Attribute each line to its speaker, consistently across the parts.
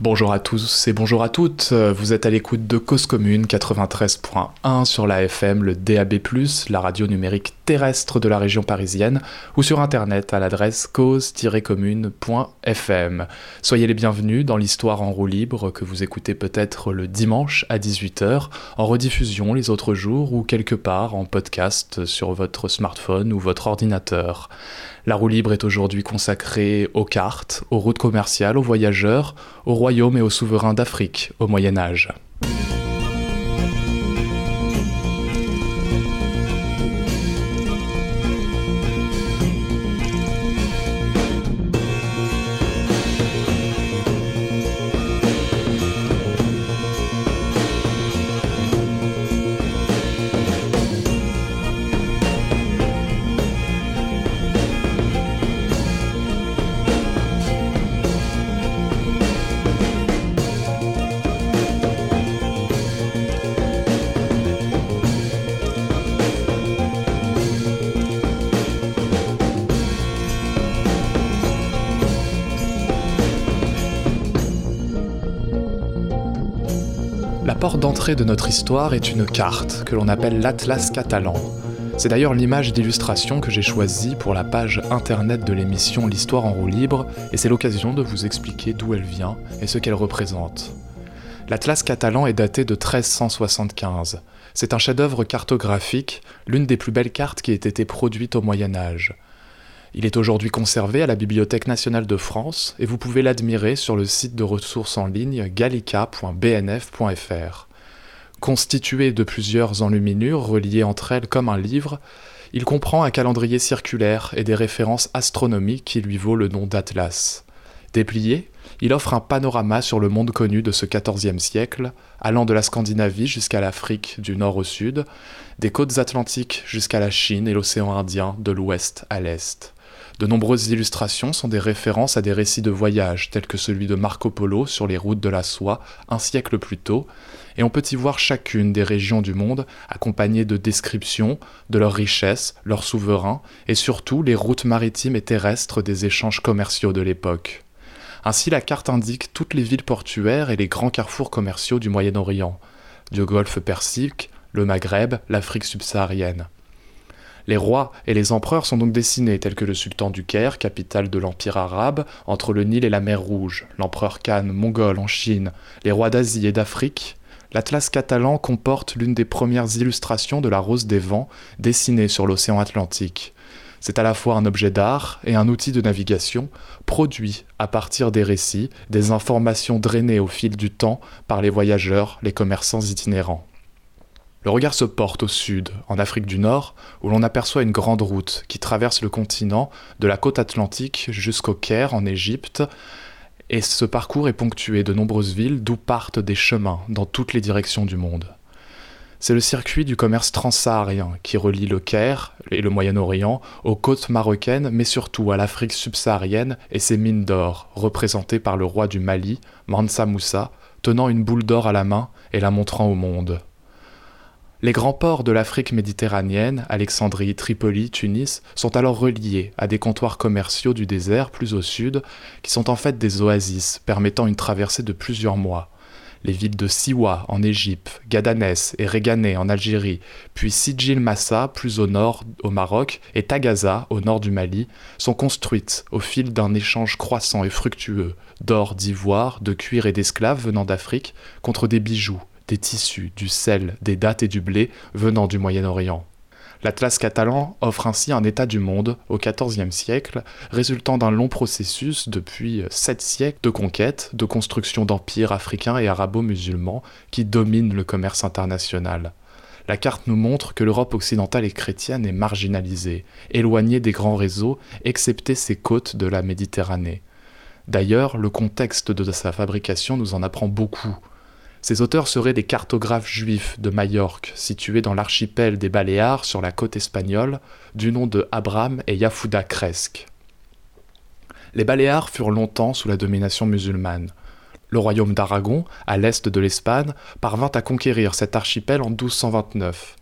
Speaker 1: Bonjour à tous et bonjour à toutes, vous êtes à l'écoute de Cause Commune 93.1 sur la FM, le DAB+, la radio numérique terrestre de la région parisienne, ou sur internet à l'adresse cause-commune.fm. Soyez les bienvenus dans l'histoire en roue libre que vous écoutez peut-être le dimanche à 18h, en rediffusion les autres jours ou quelque part en podcast sur votre smartphone ou votre ordinateur. La roue libre est aujourd'hui consacrée aux cartes, aux routes commerciales, aux voyageurs, aux et aux souverains d'Afrique au Moyen Âge. De notre histoire est une carte que l'on appelle l'Atlas catalan. C'est d'ailleurs l'image d'illustration que j'ai choisie pour la page internet de l'émission L'Histoire en roue libre, et c'est l'occasion de vous expliquer d'où elle vient et ce qu'elle représente. L'Atlas catalan est daté de 1375. C'est un chef-d'œuvre cartographique, l'une des plus belles cartes qui ait été produite au Moyen Âge. Il est aujourd'hui conservé à la Bibliothèque nationale de France et vous pouvez l'admirer sur le site de ressources en ligne gallica.bnf.fr. Constitué de plusieurs enluminures reliées entre elles comme un livre, il comprend un calendrier circulaire et des références astronomiques qui lui vaut le nom d'Atlas. Déplié, il offre un panorama sur le monde connu de ce XIVe siècle, allant de la Scandinavie jusqu'à l'Afrique du nord au sud, des côtes atlantiques jusqu'à la Chine et l'océan Indien de l'ouest à l'est. De nombreuses illustrations sont des références à des récits de voyage, tels que celui de Marco Polo sur les routes de la soie un siècle plus tôt, et on peut y voir chacune des régions du monde accompagnées de descriptions de leurs richesses, leurs souverains, et surtout les routes maritimes et terrestres des échanges commerciaux de l'époque. Ainsi, la carte indique toutes les villes portuaires et les grands carrefours commerciaux du Moyen-Orient, du golfe Persique, le Maghreb, l'Afrique subsaharienne. Les rois et les empereurs sont donc dessinés, tels que le sultan du Caire, capitale de l'Empire arabe, entre le Nil et la mer Rouge, l'empereur Khan, mongol en Chine, les rois d'Asie et d'Afrique. L'Atlas catalan comporte l'une des premières illustrations de la Rose des Vents dessinée sur l'océan Atlantique. C'est à la fois un objet d'art et un outil de navigation, produit à partir des récits, des informations drainées au fil du temps par les voyageurs, les commerçants itinérants. Le regard se porte au sud, en Afrique du Nord, où l'on aperçoit une grande route qui traverse le continent de la côte atlantique jusqu'au Caire en Égypte, et ce parcours est ponctué de nombreuses villes d'où partent des chemins dans toutes les directions du monde. C'est le circuit du commerce transsaharien qui relie le Caire et le Moyen-Orient aux côtes marocaines, mais surtout à l'Afrique subsaharienne et ses mines d'or, représentées par le roi du Mali, Mansa Moussa, tenant une boule d'or à la main et la montrant au monde. Les grands ports de l'Afrique méditerranéenne, Alexandrie, Tripoli, Tunis, sont alors reliés à des comptoirs commerciaux du désert plus au sud, qui sont en fait des oasis permettant une traversée de plusieurs mois. Les villes de Siwa en Égypte, Gadanès et Régané en Algérie, puis Sijil Massa plus au nord au Maroc et Tagaza au nord du Mali sont construites au fil d'un échange croissant et fructueux d'or, d'ivoire, de cuir et d'esclaves venant d'Afrique contre des bijoux, des tissus, du sel, des dattes et du blé venant du Moyen-Orient. L'Atlas catalan offre ainsi un état du monde au XIVe siècle, résultant d'un long processus depuis sept siècles de conquête, de construction d'empires africains et arabo-musulmans qui dominent le commerce international. La carte nous montre que l'Europe occidentale et chrétienne est marginalisée, éloignée des grands réseaux, excepté ses côtes de la Méditerranée. D'ailleurs, le contexte de sa fabrication nous en apprend beaucoup. Ces auteurs seraient des cartographes juifs de Majorque, situés dans l'archipel des Baléares sur la côte espagnole, du nom de Abraham et Yafuda Cresque. Les Baléares furent longtemps sous la domination musulmane. Le royaume d'Aragon, à l'est de l'Espagne, parvint à conquérir cet archipel en 1229.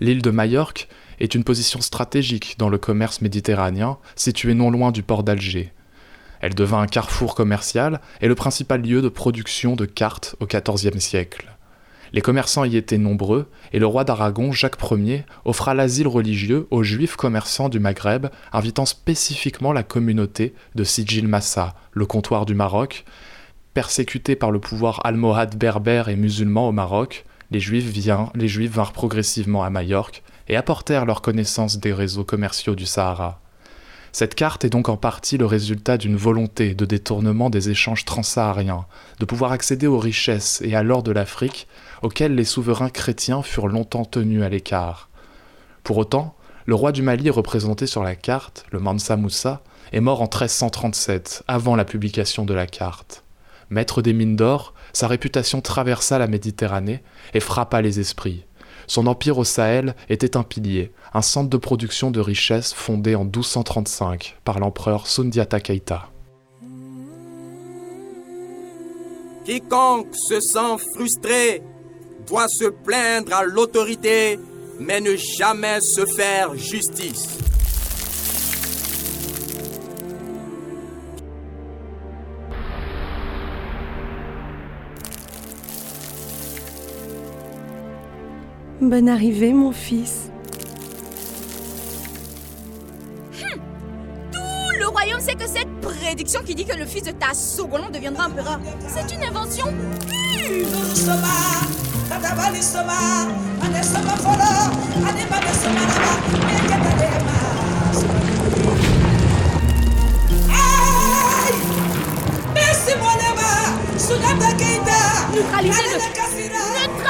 Speaker 1: L'île de Majorque est une position stratégique dans le commerce méditerranéen, située non loin du port d'Alger. Elle devint un carrefour commercial et le principal lieu de production de cartes au XIVe siècle. Les commerçants y étaient nombreux, et le roi d'Aragon, Jacques Ier, offra l'asile religieux aux juifs commerçants du Maghreb, invitant spécifiquement la communauté de Sijil Massa, le comptoir du Maroc. Persécutés par le pouvoir almohade berbère et musulman au Maroc, les juifs, les juifs vinrent progressivement à Majorque et apportèrent leur connaissance des réseaux commerciaux du Sahara. Cette carte est donc en partie le résultat d'une volonté de détournement des échanges transsahariens, de pouvoir accéder aux richesses et à l'or de l'Afrique auxquelles les souverains chrétiens furent longtemps tenus à l'écart. Pour autant, le roi du Mali représenté sur la carte, le Mansa Moussa, est mort en 1337, avant la publication de la carte. Maître des mines d'or, sa réputation traversa la Méditerranée et frappa les esprits. Son empire au Sahel était un pilier, un centre de production de richesses fondé en 1235 par l'empereur Sundiata Keita.
Speaker 2: Quiconque se sent frustré doit se plaindre à l'autorité, mais ne jamais se faire justice.
Speaker 3: Bonne arrivée, mon fils.
Speaker 4: Hum. Tout le royaume sait que cette prédiction qui dit que le fils de ta Sogolon deviendra empereur, c'est une invention pure. Neutralisez-le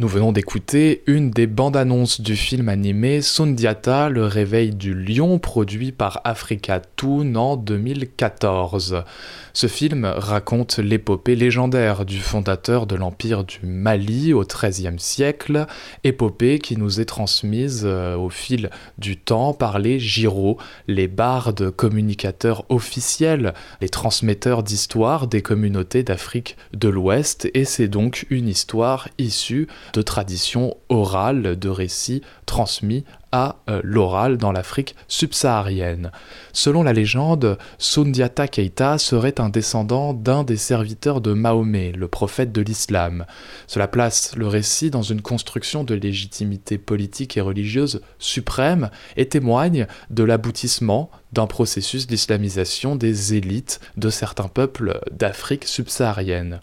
Speaker 1: Nous venons d'écouter une des bandes annonces du film animé Sundiata, le réveil du lion, produit par Africa Toon en 2014. Ce film raconte l'épopée légendaire du fondateur de l'Empire du Mali au XIIIe siècle, épopée qui nous est transmise euh, au fil du temps par les Giro, les bardes communicateurs officiels, les transmetteurs d'histoire des communautés d'Afrique de l'Ouest, et c'est donc une histoire issue de traditions orales, de récits transmis à euh, l'oral dans l'Afrique subsaharienne. Selon la légende, Sundiata Keita serait un descendant d'un des serviteurs de Mahomet, le prophète de l'islam. Cela place le récit dans une construction de légitimité politique et religieuse suprême et témoigne de l'aboutissement d'un processus d'islamisation des élites de certains peuples d'Afrique subsaharienne.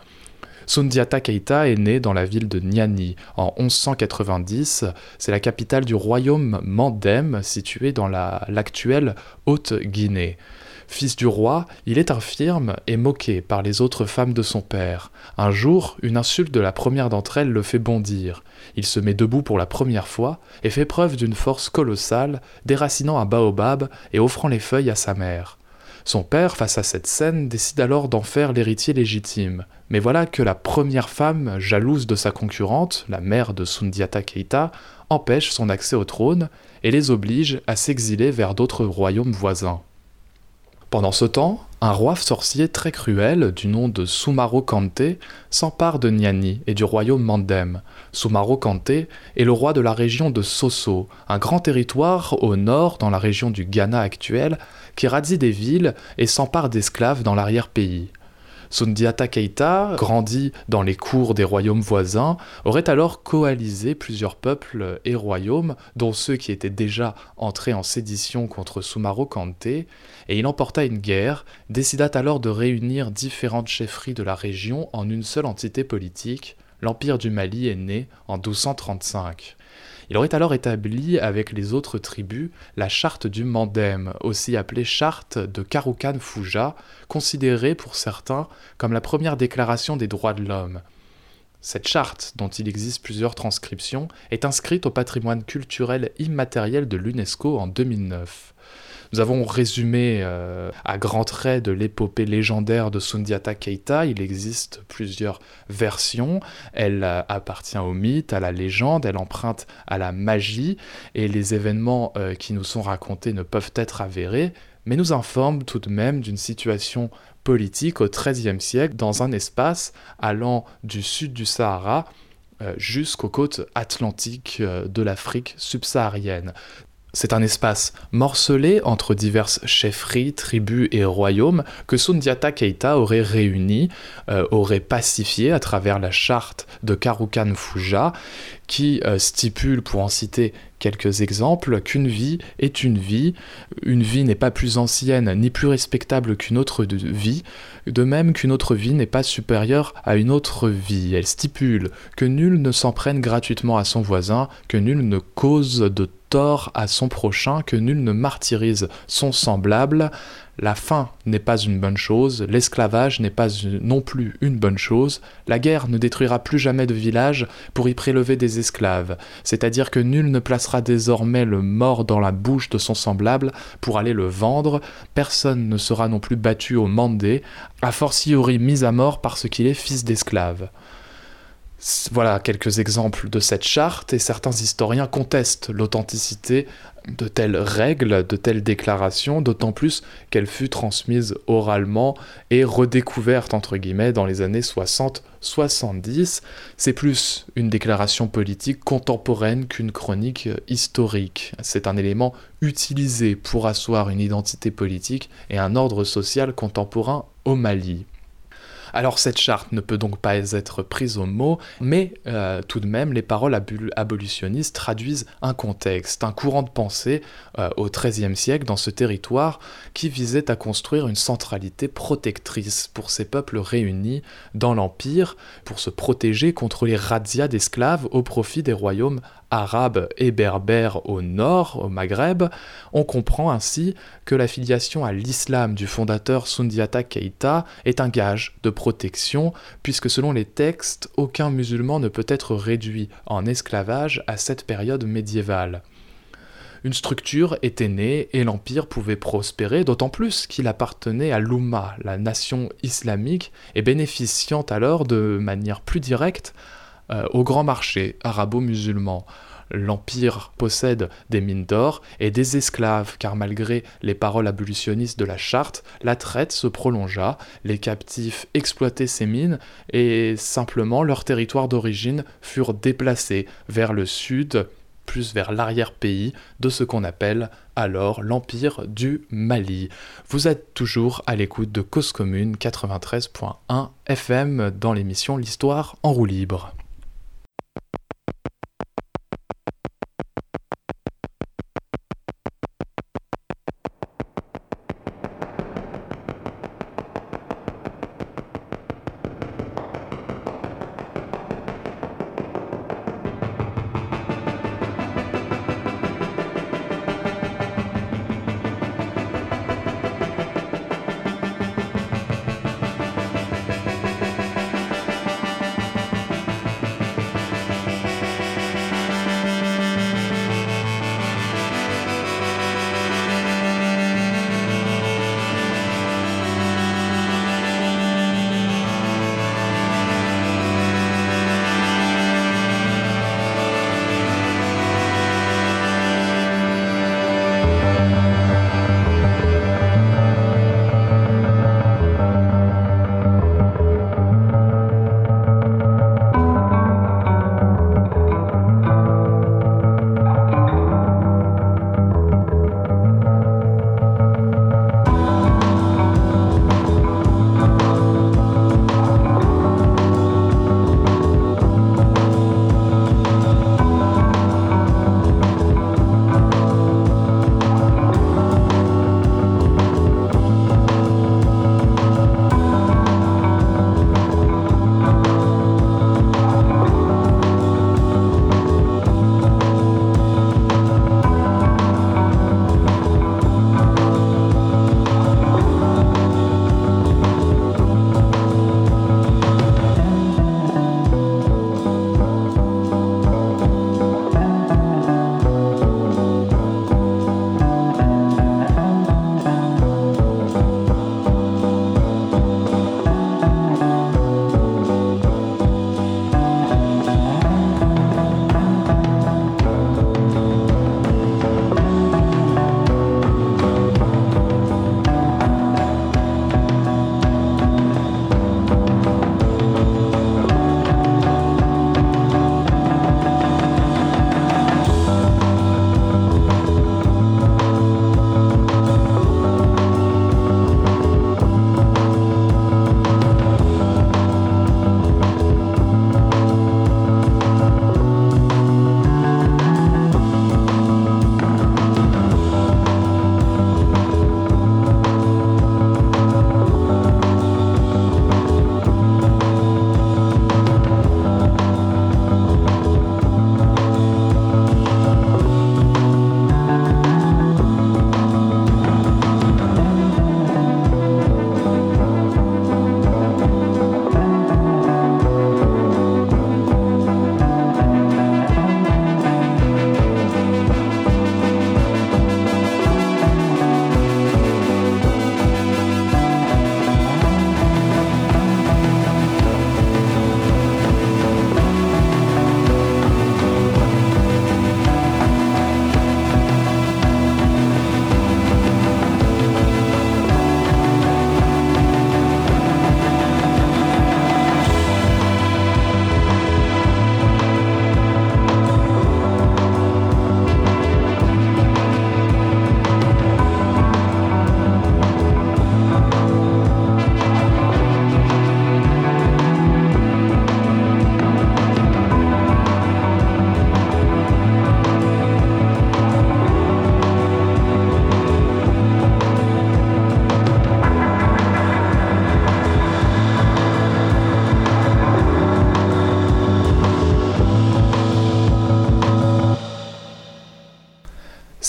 Speaker 1: Sundiata Keita est né dans la ville de Niani en 1190. C'est la capitale du royaume Mandem, situé dans l'actuelle Haute-Guinée. Fils du roi, il est infirme et moqué par les autres femmes de son père. Un jour, une insulte de la première d'entre elles le fait bondir. Il se met debout pour la première fois et fait preuve d'une force colossale, déracinant un baobab et offrant les feuilles à sa mère. Son père, face à cette scène, décide alors d'en faire l'héritier légitime. Mais voilà que la première femme, jalouse de sa concurrente, la mère de Sundiata Keita, empêche son accès au trône et les oblige à s'exiler vers d'autres royaumes voisins. Pendant ce temps, un roi sorcier très cruel, du nom de Sumaro Kante, s'empare de Nyani et du royaume Mandem. Sumaro Kante est le roi de la région de Soso, un grand territoire au nord dans la région du Ghana actuel, qui radie des villes et s'empare d'esclaves dans l'arrière-pays. Sundiata Keita, grandi dans les cours des royaumes voisins, aurait alors coalisé plusieurs peuples et royaumes, dont ceux qui étaient déjà entrés en sédition contre Sumaro Kante, et il emporta une guerre, décida alors de réunir différentes chefferies de la région en une seule entité politique. L'Empire du Mali est né en 1235. Il aurait alors établi avec les autres tribus la charte du Mandem, aussi appelée charte de Karukan Fuja, considérée pour certains comme la première déclaration des droits de l'homme. Cette charte, dont il existe plusieurs transcriptions, est inscrite au patrimoine culturel immatériel de l'UNESCO en 2009. Nous avons résumé euh, à grands traits de l'épopée légendaire de Sundiata Keita. Il existe plusieurs versions. Elle euh, appartient au mythe, à la légende, elle emprunte à la magie, et les événements euh, qui nous sont racontés ne peuvent être avérés, mais nous informent tout de même d'une situation politique au XIIIe siècle dans un espace allant du sud du Sahara jusqu'aux côtes atlantiques de l'Afrique subsaharienne. C'est un espace morcelé entre diverses chefferies, tribus et royaumes que Sundiata Keita aurait réuni, euh, aurait pacifié à travers la charte de Karukan Fuja, qui euh, stipule, pour en citer quelques exemples, qu'une vie est une vie, une vie n'est pas plus ancienne ni plus respectable qu'une autre vie, de même qu'une autre vie n'est pas supérieure à une autre vie. Elle stipule que nul ne s'en prenne gratuitement à son voisin, que nul ne cause de tort à son prochain, que nul ne martyrise son semblable. La faim n'est pas une bonne chose, l'esclavage n'est pas non plus une bonne chose, la guerre ne détruira plus jamais de village pour y prélever des esclaves, c'est-à-dire que nul ne placera désormais le mort dans la bouche de son semblable pour aller le vendre, personne ne sera non plus battu au mandé, a fortiori mis à mort parce qu'il est fils d'esclave. Voilà quelques exemples de cette charte et certains historiens contestent l'authenticité de telles règles, de telles déclarations, d'autant plus qu'elle fut transmise oralement et redécouverte entre guillemets dans les années 60-70. C'est plus une déclaration politique contemporaine qu'une chronique historique. C'est un élément utilisé pour asseoir une identité politique et un ordre social contemporain au Mali. Alors cette charte ne peut donc pas être prise au mot, mais euh, tout de même les paroles abolitionnistes traduisent un contexte, un courant de pensée euh, au XIIIe siècle dans ce territoire qui visait à construire une centralité protectrice pour ces peuples réunis dans l'Empire, pour se protéger contre les razzias d'esclaves au profit des royaumes arabes et berbères au nord, au Maghreb, on comprend ainsi que l'affiliation à l'islam du fondateur Sundiata Keita est un gage de protection, puisque selon les textes, aucun musulman ne peut être réduit en esclavage à cette période médiévale. Une structure était née et l'empire pouvait prospérer, d'autant plus qu'il appartenait à l'Oumma, la nation islamique, et bénéficiant alors de manière plus directe euh, au grand marché arabo-musulman. L'Empire possède des mines d'or et des esclaves, car malgré les paroles abolitionnistes de la charte, la traite se prolongea, les captifs exploitaient ces mines et simplement leurs territoires d'origine furent déplacés vers le sud, plus vers l'arrière-pays de ce qu'on appelle alors l'Empire du Mali. Vous êtes toujours à l'écoute de Cause Commune 93.1 FM dans l'émission L'Histoire en roue libre.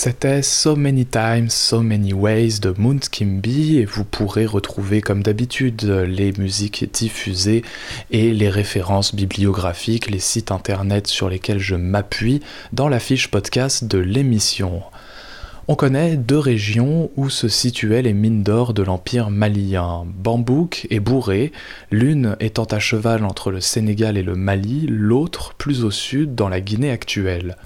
Speaker 1: C'était So Many Times, So Many Ways de Moon Kimby et vous pourrez retrouver comme d'habitude les musiques diffusées et les références bibliographiques, les sites internet sur lesquels je m'appuie dans la fiche podcast de l'émission. On connaît deux régions où se situaient les mines d'or de l'Empire malien, Bambouk et Bourré, l'une étant à cheval entre le Sénégal et le Mali, l'autre plus au sud dans la Guinée actuelle.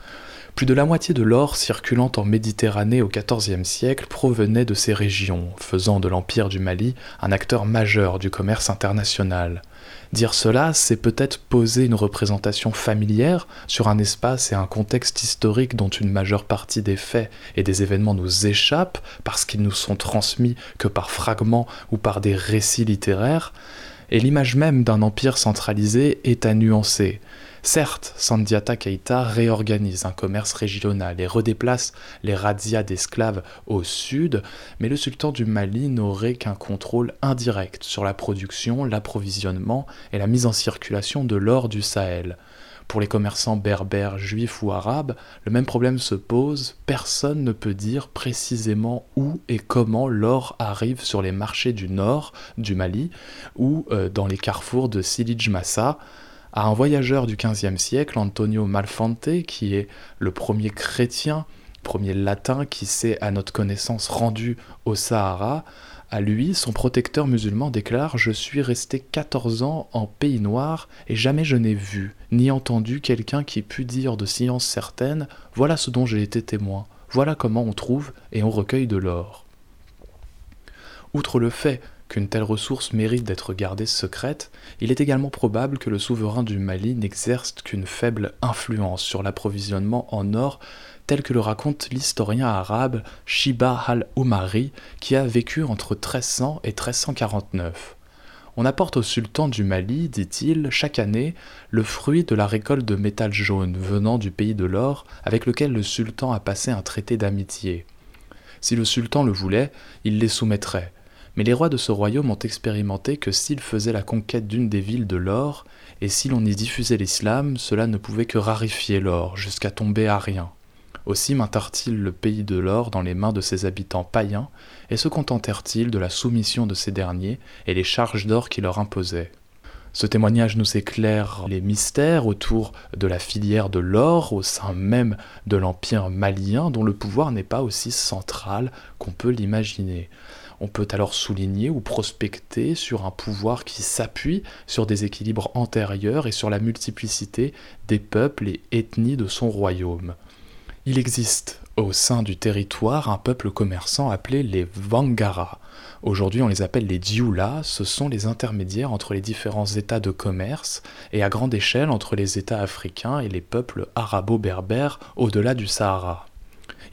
Speaker 1: Plus de la moitié de l'or circulant en Méditerranée au XIVe siècle provenait de ces régions, faisant de l'Empire du Mali un acteur majeur du commerce international. Dire cela, c'est peut-être poser une représentation familière sur un espace et un contexte historique dont une majeure partie des faits et des événements nous échappent parce qu'ils nous sont transmis que par fragments ou par des récits littéraires, et l'image même d'un empire centralisé est à nuancer. Certes, Sandiata Keita réorganise un commerce régional et redéplace les razzias d'esclaves au sud, mais le sultan du Mali n'aurait qu'un contrôle indirect sur la production, l'approvisionnement et la mise en circulation de l'or du Sahel. Pour les commerçants berbères, juifs ou arabes, le même problème se pose, personne ne peut dire précisément où et comment l'or arrive sur les marchés du nord du Mali ou euh, dans les carrefours de Silij Massa, à un voyageur du XVe siècle, Antonio Malfante, qui est le premier chrétien, premier latin qui s'est à notre connaissance rendu au Sahara, à lui, son protecteur musulman déclare Je suis resté 14 ans en pays noir et jamais je n'ai vu ni entendu quelqu'un qui pût dire de science certaine Voilà ce dont j'ai été témoin, voilà comment on trouve et on recueille de l'or. Outre le fait qu'une telle ressource mérite d'être gardée secrète, il est également probable que le souverain du Mali n'exerce qu'une faible influence sur l'approvisionnement en or tel que le raconte l'historien arabe Shiba al-Umari qui a vécu entre 1300 et 1349. On apporte au sultan du Mali, dit-il, chaque année, le fruit de la récolte de métal jaune venant du pays de l'or avec lequel le sultan a passé un traité d'amitié. Si le sultan le voulait, il les soumettrait, mais les rois de ce royaume ont expérimenté que s'ils faisaient la conquête d'une des villes de l'or, et si l'on y diffusait l'islam, cela ne pouvait que rarifier l'or, jusqu'à tomber à rien. Aussi maintinrent-ils le pays de l'or dans les mains de ses habitants païens, et se contentèrent-ils de la soumission de ces derniers et les charges d'or qui leur imposaient. Ce témoignage nous éclaire les mystères autour de la filière de l'or au sein même de l'empire malien dont le pouvoir n'est pas aussi central qu'on peut l'imaginer. On peut alors souligner ou prospecter sur un pouvoir qui s'appuie sur des équilibres antérieurs et sur la multiplicité des peuples et ethnies de son royaume. Il existe au sein du territoire un peuple commerçant appelé les Vangara. Aujourd'hui, on les appelle les Dioula, ce sont les intermédiaires entre les différents états de commerce et à grande échelle entre les états africains et les peuples arabo-berbères au-delà du Sahara.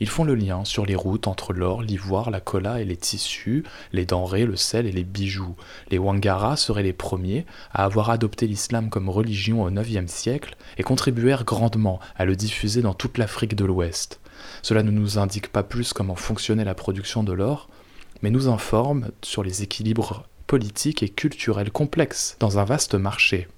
Speaker 1: Ils font le lien sur les routes entre l'or, l'ivoire, la cola et les tissus, les denrées, le sel et les bijoux. Les Wangara seraient les premiers à avoir adopté l'islam comme religion au IXe siècle et contribuèrent grandement à le diffuser dans toute l'Afrique de l'Ouest. Cela ne nous indique pas plus comment fonctionnait la production de l'or, mais nous informe sur les équilibres politiques et culturels complexes dans un vaste marché.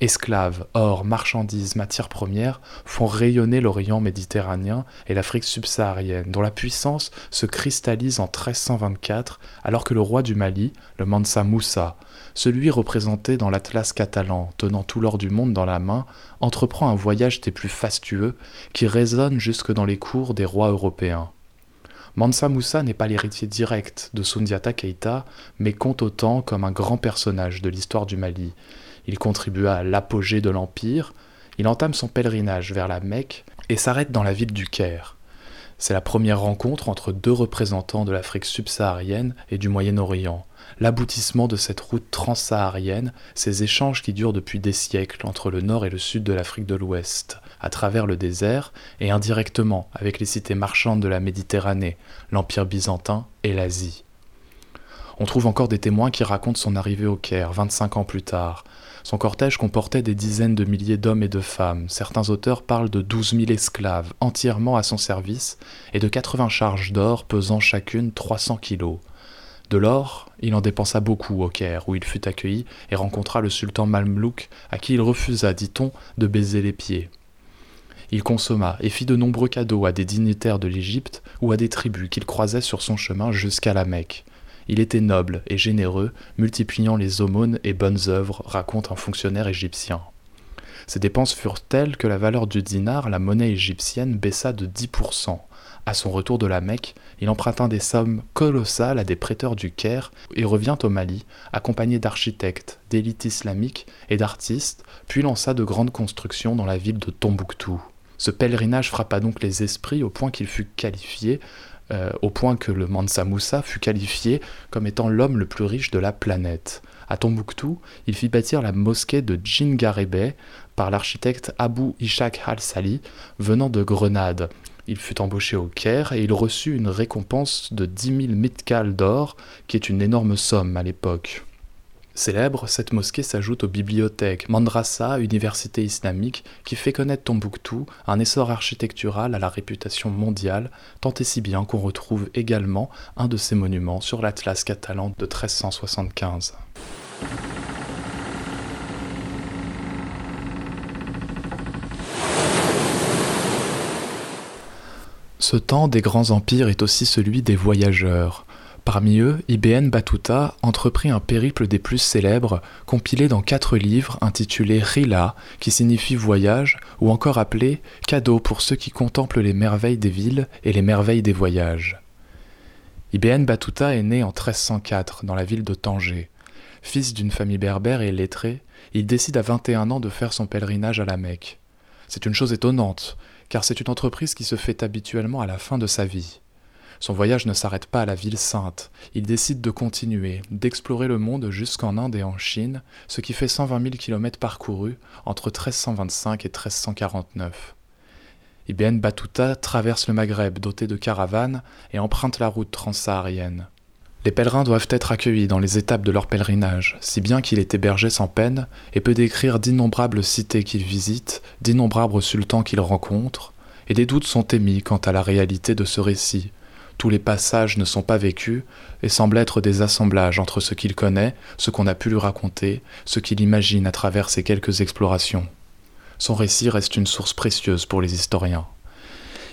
Speaker 1: Esclaves, or, marchandises, matières premières font rayonner l'Orient méditerranéen et l'Afrique subsaharienne, dont la puissance se cristallise en 1324 alors que le roi du Mali, le Mansa Moussa, celui représenté dans l'Atlas catalan, tenant tout l'or du monde dans la main, entreprend un voyage des plus fastueux qui résonne jusque dans les cours des rois européens. Mansa Moussa n'est pas l'héritier direct de Sundiata Keita, mais compte autant comme un grand personnage de l'histoire du Mali, il contribua à l'apogée de l'Empire, il entame son pèlerinage vers la Mecque et s'arrête dans la ville du Caire. C'est la première rencontre entre deux représentants de l'Afrique subsaharienne et du Moyen-Orient, l'aboutissement de cette route transsaharienne, ces échanges qui durent depuis des siècles entre le nord et le sud de l'Afrique de l'Ouest, à travers le désert et indirectement avec les cités marchandes de la Méditerranée, l'Empire byzantin et l'Asie. On trouve encore des témoins qui racontent son arrivée au Caire 25 ans plus tard, son cortège comportait des dizaines de milliers d'hommes et de femmes. Certains auteurs parlent de 12 000 esclaves entièrement à son service et de 80 charges d'or pesant chacune 300 kilos. De l'or, il en dépensa beaucoup au Caire, où il fut accueilli et rencontra le sultan Malmlouk, à qui il refusa, dit-on, de baiser les pieds. Il consomma et fit de nombreux cadeaux à des dignitaires de l'Égypte ou à des tribus qu'il croisait sur son chemin jusqu'à la Mecque. Il était noble et généreux, multipliant les aumônes et bonnes œuvres, raconte un fonctionnaire égyptien. Ses dépenses furent telles que la valeur du dinar, la monnaie égyptienne, baissa de 10%. À son retour de la Mecque, il emprunta des sommes colossales à des prêteurs du Caire et revient au Mali, accompagné d'architectes, d'élites islamiques et d'artistes, puis lança de grandes constructions dans la ville de Tombouctou. Ce pèlerinage frappa donc les esprits au point qu'il fut qualifié, euh, au point que le Mansa Moussa fut qualifié comme étant l'homme le plus riche de la planète. À Tombouctou, il fit bâtir la mosquée de Djingarebe par l'architecte Abu Ishaq al-Sali, venant de Grenade, il fut embauché au Caire et il reçut une récompense de 10 000 mitkals d'or, qui est une énorme somme à l'époque. Célèbre, cette mosquée s'ajoute aux bibliothèques, Mandrasa, université islamique, qui fait connaître Tombouctou, un essor architectural à la réputation mondiale, tant et si bien qu'on retrouve également un de ses monuments sur l'Atlas catalan de 1375. Ce temps des grands empires est aussi celui des voyageurs. Parmi eux, Ibn Battuta entreprit un périple des plus célèbres, compilé dans quatre livres intitulés Rila, qui signifie voyage, ou encore appelé Cadeau pour ceux qui contemplent les merveilles des villes et les merveilles des voyages. Ibn Battuta est né en 1304 dans la ville de Tanger. Fils d'une famille berbère et lettrée, il décide à 21 ans de faire son pèlerinage à la Mecque. C'est une chose étonnante, car c'est une entreprise qui se fait habituellement à la fin de sa vie. Son voyage ne s'arrête pas à la ville sainte, il décide de continuer, d'explorer le monde jusqu'en Inde et en Chine, ce qui fait 120 000 km parcourus entre 1325 et 1349. Ibn Battuta traverse le Maghreb doté de caravanes et emprunte la route transsaharienne. Les pèlerins doivent être accueillis dans les étapes de leur pèlerinage, si bien qu'il est hébergé sans peine et peut décrire d'innombrables cités qu'il visite, d'innombrables sultans qu'il rencontre, et des doutes sont émis quant à la réalité de ce récit. Tous les passages ne sont pas vécus et semblent être des assemblages entre ce qu'il connaît, ce qu'on a pu lui raconter, ce qu'il imagine à travers ces quelques explorations. Son récit reste une source précieuse pour les historiens.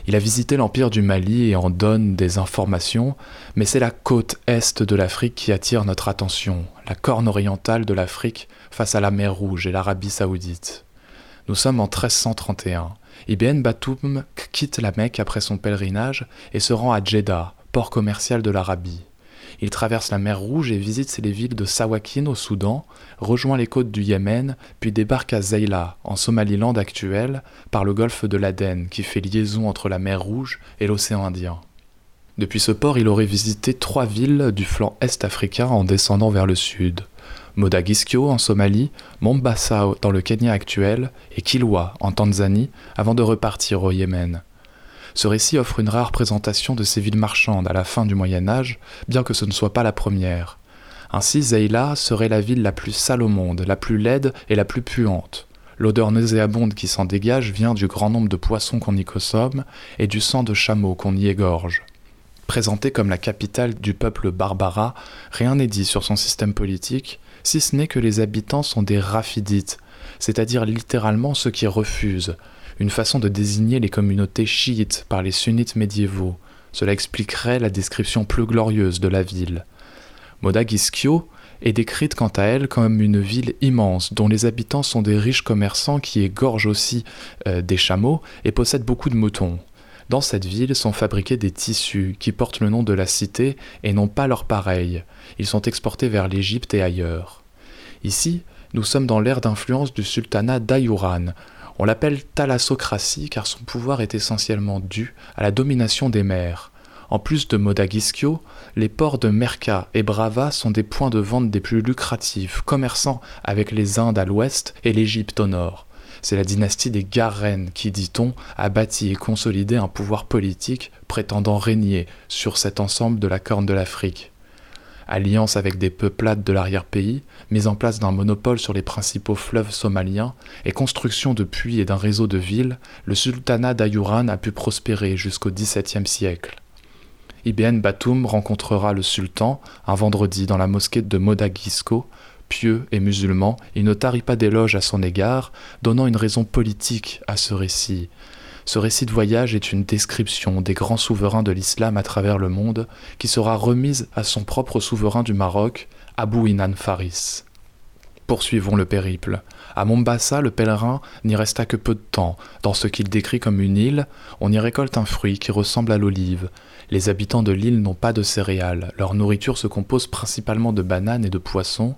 Speaker 1: Il a visité l'empire du Mali et en donne des informations, mais c'est la côte est de l'Afrique qui attire notre attention, la corne orientale de l'Afrique face à la mer Rouge et l'Arabie saoudite. Nous sommes en 1331. Ibn Batoum quitte la Mecque après son pèlerinage et se rend à Jeddah, port commercial de l'Arabie. Il traverse la mer Rouge et visite les villes de Sawakin au Soudan, rejoint les côtes du Yémen, puis débarque à Zeila, en Somaliland actuelle, par le golfe de l'Aden qui fait liaison entre la mer Rouge et l'océan Indien. Depuis ce port, il aurait visité trois villes du flanc est africain en descendant vers le sud. Modagiskio en Somalie, Mombasa dans le Kenya actuel et Kilwa en Tanzanie avant de repartir au Yémen. Ce récit offre une rare présentation de ces villes marchandes à la fin du Moyen Âge, bien que ce ne soit pas la première. Ainsi, Zeila serait la ville la plus sale au monde, la plus laide et la plus puante. L'odeur nauséabonde qui s'en dégage vient du grand nombre de poissons qu'on y consomme et du sang de chameau qu'on y égorge. Présentée comme la capitale du peuple barbara, rien n'est dit sur son système politique, si ce n'est que les habitants sont des rafidites, c'est-à-dire littéralement ceux qui refusent, une façon de désigner les communautés chiites par les sunnites médiévaux. Cela expliquerait la description plus glorieuse de la ville. Modagiskio est décrite quant à elle comme une ville immense dont les habitants sont des riches commerçants qui égorgent aussi euh, des chameaux et possèdent beaucoup de moutons. Dans cette ville sont fabriqués des tissus qui portent le nom de la cité et n'ont pas leur pareil. Ils sont exportés vers l'Égypte et ailleurs. Ici, nous sommes dans l'ère d'influence du sultanat d'Ayuran, on l'appelle thalassocratie car son pouvoir est essentiellement dû à la domination des mers. En plus de Modagiskio, les ports de Merka et Brava sont des points de vente des plus lucratifs, commerçant avec les Indes à l'ouest et l'Égypte au nord. C'est la dynastie des Garren qui, dit-on, a bâti et consolidé un pouvoir politique prétendant régner sur cet ensemble de la corne de l'Afrique alliance avec des peuplades de l'arrière-pays, mise en place d'un monopole sur les principaux fleuves somaliens et construction de puits et d'un réseau de villes, le sultanat d'Ayuran a pu prospérer jusqu'au XVIIe siècle. Ibn Batoum rencontrera le sultan un vendredi dans la mosquée de Modagisko. Pieux et musulman, il ne tarit pas d'éloges à son égard, donnant une raison politique à ce récit. Ce récit de voyage est une description des grands souverains de l'islam à travers le monde qui sera remise à son propre souverain du Maroc, Abou Inan Faris. Poursuivons le périple. À Mombasa, le pèlerin n'y resta que peu de temps. Dans ce qu'il décrit comme une île, on y récolte un fruit qui ressemble à l'olive. Les habitants de l'île n'ont pas de céréales. Leur nourriture se compose principalement de bananes et de poissons.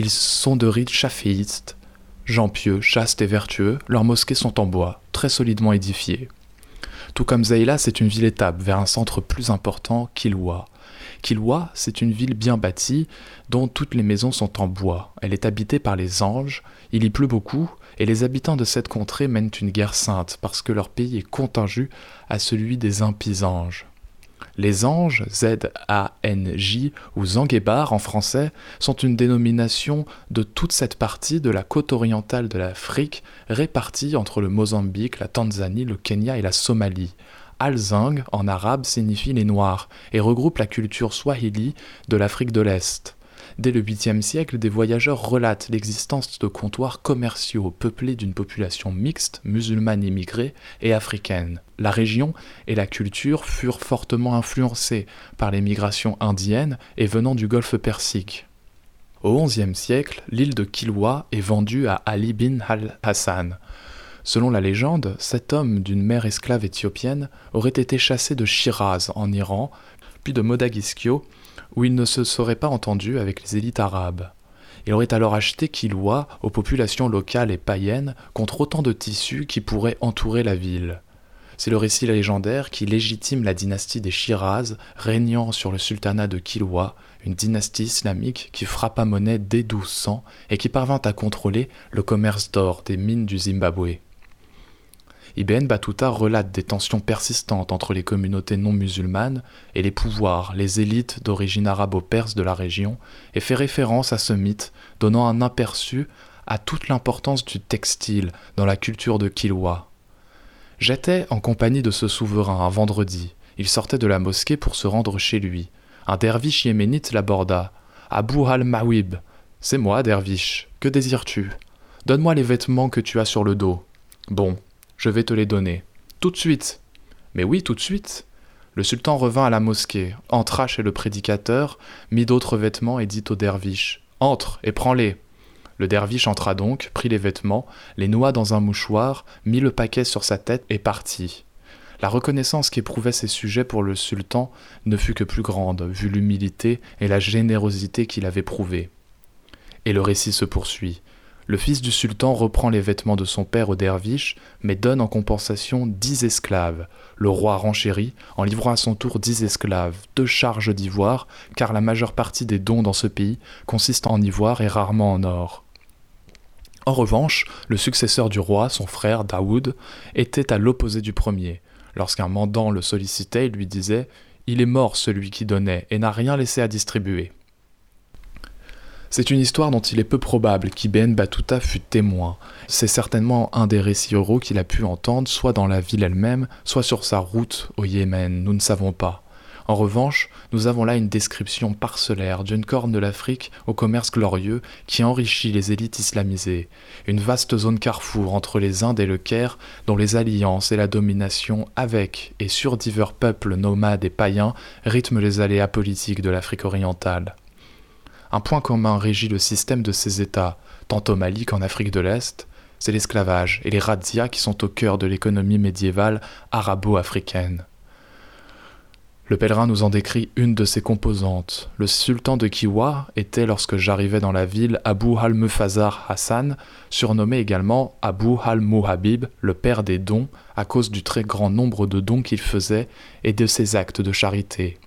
Speaker 1: Ils sont de rites chaféistes. Gens pieux, chastes et vertueux, leurs mosquées sont en bois, très solidement édifiées. Tout comme Zeila, c'est une ville-étape vers un centre plus important, Kilwa. Kilwa, c'est une ville bien bâtie, dont toutes les maisons sont en bois. Elle est habitée par les anges, il y pleut beaucoup, et les habitants de cette contrée mènent une guerre sainte, parce que leur pays est contingent à celui des impies anges. Les anges, Z-A-N-J ou Zanguebar en français, sont une dénomination de toute cette partie de la côte orientale de l'Afrique répartie entre le Mozambique, la Tanzanie, le Kenya et la Somalie. Al-Zang en arabe signifie les Noirs et regroupe la culture swahili de l'Afrique de l'Est. Dès le 8e siècle, des voyageurs relatent l'existence de comptoirs commerciaux peuplés d'une population mixte, musulmane immigrée et africaine. La région et la culture furent fortement influencées par les migrations indiennes et venant du golfe Persique. Au XIe siècle, l'île de Kilwa est vendue à Ali bin al-Hassan. Selon la légende, cet homme d'une mère esclave éthiopienne aurait été chassé de Shiraz en Iran, puis de Modagiskio, où il ne se serait pas entendu avec les élites arabes. Il aurait alors acheté Kilwa aux populations locales et païennes contre autant de tissus qui pourraient entourer la ville. C'est le récit légendaire qui légitime la dynastie des Shiraz régnant sur le sultanat de Kilwa, une dynastie islamique qui frappa monnaie dès 1200 et qui parvint à contrôler le commerce d'or des mines du Zimbabwe. Ibn Battuta relate des tensions persistantes entre les communautés non musulmanes et les pouvoirs, les élites d'origine arabo-perse de la région, et fait référence à ce mythe, donnant un aperçu à toute l'importance du textile dans la culture de Kilwa. J'étais en compagnie de ce souverain un vendredi. Il sortait de la mosquée pour se rendre chez lui. Un derviche yéménite l'aborda. Abu al-Mawib. C'est moi, derviche. Que désires-tu? Donne-moi les vêtements que tu as sur le dos. Bon, je vais te les donner. Tout de suite. Mais oui, tout de suite. Le sultan revint à la mosquée, entra chez le prédicateur, mit d'autres vêtements et dit au derviche Entre et prends-les. Le derviche entra donc, prit les vêtements, les noua dans un mouchoir, mit le paquet sur sa tête et partit. La reconnaissance qu'éprouvaient ses sujets pour le sultan ne fut que plus grande, vu l'humilité et la générosité qu'il avait prouvée. Et le récit se poursuit. Le fils du sultan reprend les vêtements de son père au derviche, mais donne en compensation dix esclaves. Le roi renchérit en livrant à son tour dix esclaves, deux charges d'ivoire, car la majeure partie des dons dans ce pays consiste en ivoire et rarement en or. En revanche, le successeur du roi, son frère Daoud, était à l'opposé du premier. Lorsqu'un mandant le sollicitait, il lui disait Il est mort celui qui donnait et n'a rien laissé à distribuer. C'est une histoire dont il est peu probable qu'Ibn Battuta fût témoin. C'est certainement un des récits oraux qu'il a pu entendre, soit dans la ville elle-même, soit sur sa route au Yémen, nous ne savons pas. En revanche, nous avons là une description parcellaire d'une corne de l'Afrique au commerce glorieux qui enrichit les élites islamisées, une vaste zone carrefour entre les Indes et le Caire dont les alliances et la domination avec et sur divers peuples nomades et païens rythment les aléas politiques de l'Afrique orientale. Un point commun régit le système de ces États, tant au Mali qu'en Afrique de l'Est, c'est l'esclavage et les razzias qui sont au cœur de l'économie médiévale arabo-africaine. Le pèlerin nous en décrit une de ses composantes. Le sultan de Kiwa était, lorsque j'arrivais dans la ville, Abu al-Mufazar Hassan, surnommé également Abu al-Muhabib, le père des dons, à cause du très grand nombre de dons qu'il faisait et de ses actes de charité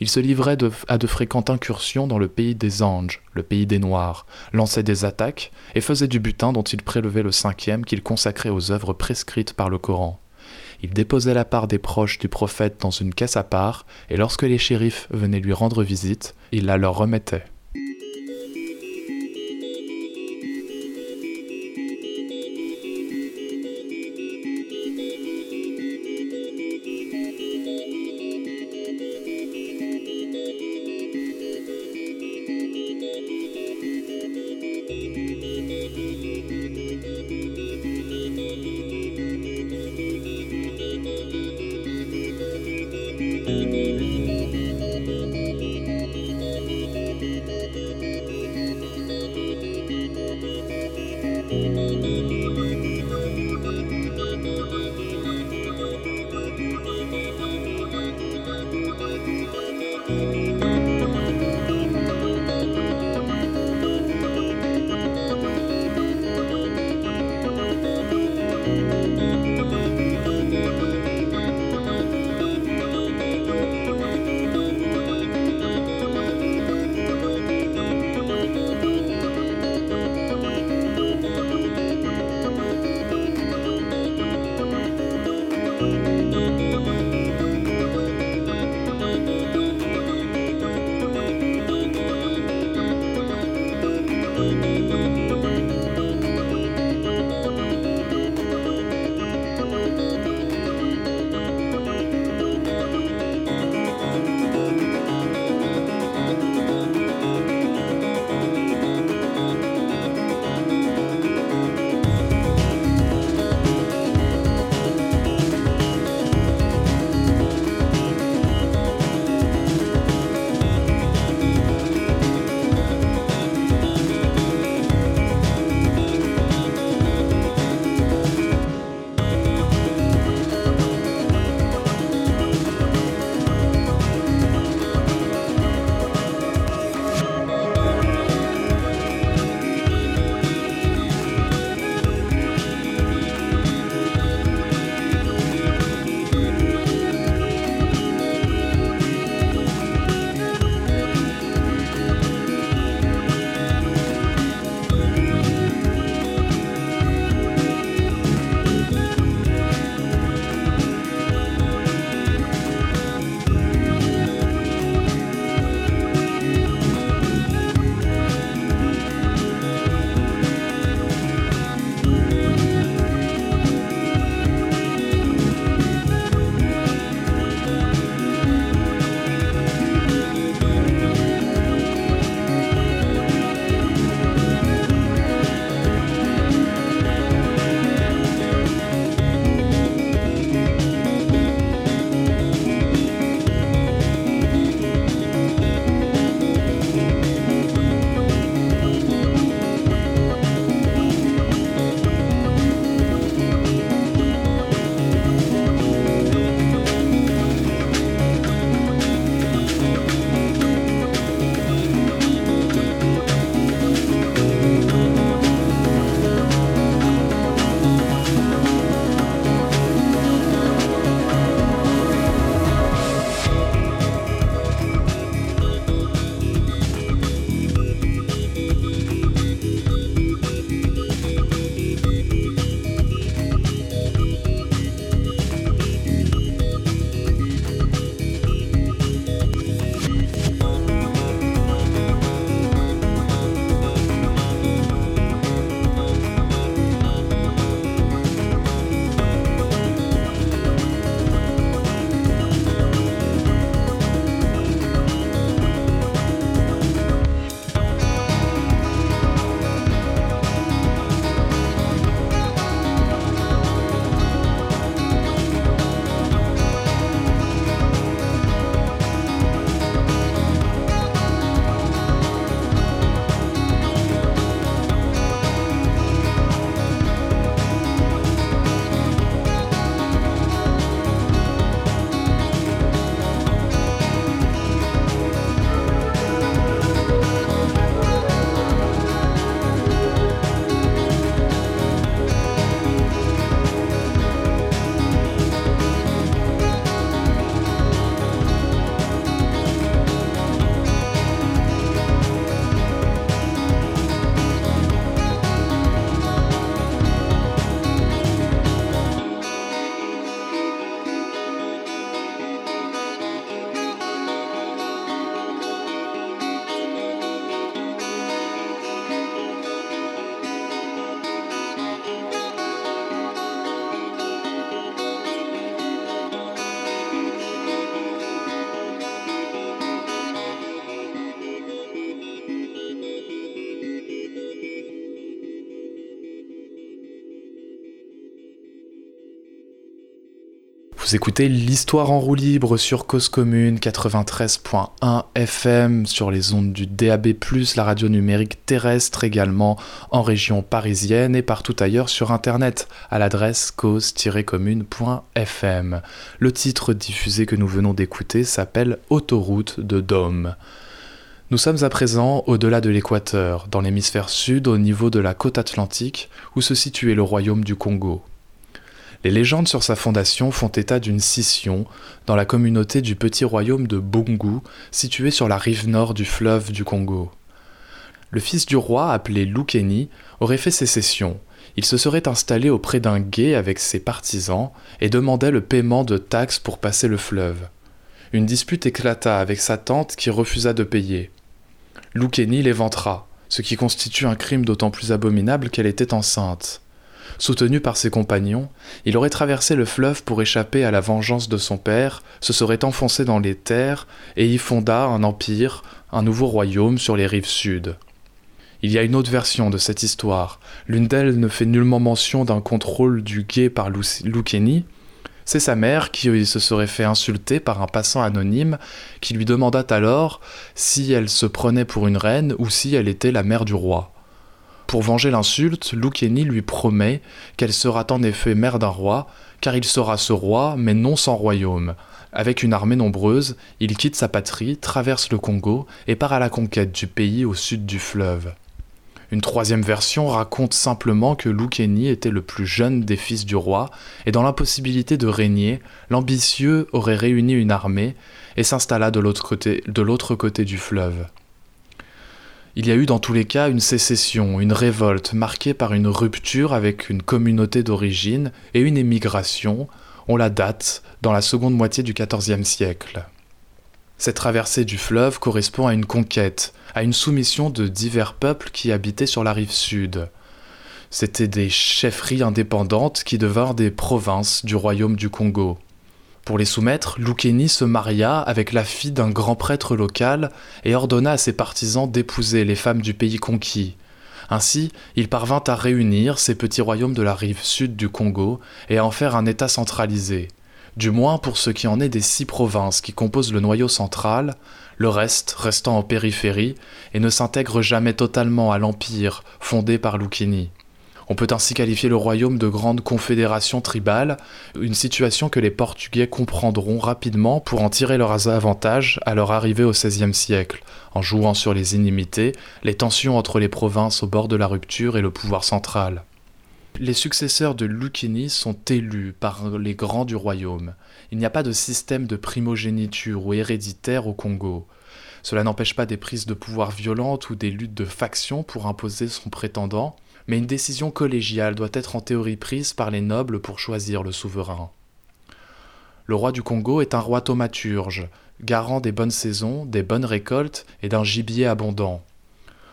Speaker 1: il se livrait à de fréquentes incursions dans le pays des anges, le pays des noirs, lançait des attaques et faisait du butin dont il prélevait le cinquième qu'il consacrait aux œuvres prescrites par le Coran. Il déposait la part des proches du prophète dans une caisse à part, et lorsque les shérifs venaient lui rendre visite, il la leur remettait. Vous écoutez l'histoire en roue libre sur Cause Commune 93.1 FM sur les ondes du DAB+, la radio numérique terrestre également en région parisienne et partout ailleurs sur internet à l'adresse cause-commune.fm. Le titre diffusé que nous venons d'écouter s'appelle Autoroute de Dôme. Nous sommes à présent au-delà de l'équateur, dans l'hémisphère sud au niveau de la côte atlantique où se situait le royaume du Congo. Les légendes sur sa fondation font état d'une scission dans la communauté du petit royaume de Bungu, situé sur la rive nord du fleuve du Congo. Le fils du roi, appelé Lukeni, aurait fait sécession. Il se serait installé auprès d'un guet avec ses partisans et demandait le paiement de taxes pour passer le fleuve. Une dispute éclata avec sa tante qui refusa de payer. Lukeni l'éventra, ce qui constitue un crime d'autant plus abominable qu'elle était enceinte. Soutenu par ses compagnons, il aurait traversé le fleuve pour échapper à la vengeance de son père, se serait enfoncé dans les terres et y fonda un empire, un nouveau royaume sur les rives sud. Il y a une autre version de cette histoire. L'une d'elles ne fait nullement mention d'un contrôle du guet par Lukeni. C'est sa mère qui se serait fait insulter par un passant anonyme qui lui demanda alors si elle se prenait pour une reine ou si elle était la mère du roi. Pour venger l'insulte, Lukeni lui promet qu'elle sera en effet mère d'un roi, car il sera ce roi, mais non sans royaume. Avec une armée nombreuse, il quitte sa patrie, traverse le Congo et part à la conquête du pays au sud du fleuve. Une troisième version raconte simplement que Lukeni était le plus jeune des fils du roi, et dans l'impossibilité de régner, l'ambitieux aurait réuni une armée et s'installa de l'autre côté du fleuve. Il y a eu dans tous les cas une sécession, une révolte marquée par une rupture avec une communauté d'origine et une émigration, on la date dans la seconde moitié du XIVe siècle. Cette traversée du fleuve correspond à une conquête, à une soumission de divers peuples qui habitaient sur la rive sud. C'étaient des chefferies indépendantes qui devinrent des provinces du royaume du Congo. Pour les soumettre, Lukeni se maria avec la fille d'un grand prêtre local et ordonna à ses partisans d'épouser les femmes du pays conquis. Ainsi, il parvint à réunir ces petits royaumes de la rive sud du Congo et à en faire un État centralisé. Du moins pour ce qui en est des six provinces qui composent le noyau central, le reste restant en périphérie et ne s'intègre jamais totalement à l'empire fondé par Lukeni. On peut ainsi qualifier le royaume de grande confédération tribale, une situation que les Portugais comprendront rapidement pour en tirer leurs avantages à leur arrivée au XVIe siècle, en jouant sur les inimités, les tensions entre les provinces au bord de la rupture et le pouvoir central. Les successeurs de Lucchini sont élus par les grands du royaume. Il n'y a pas de système de primogéniture ou héréditaire au Congo. Cela n'empêche pas des prises de pouvoir violentes ou des luttes de factions pour imposer son prétendant, mais une décision collégiale doit être en théorie prise par les nobles pour choisir le souverain. Le roi du Congo est un roi thaumaturge, garant des bonnes saisons, des bonnes récoltes et d'un gibier abondant.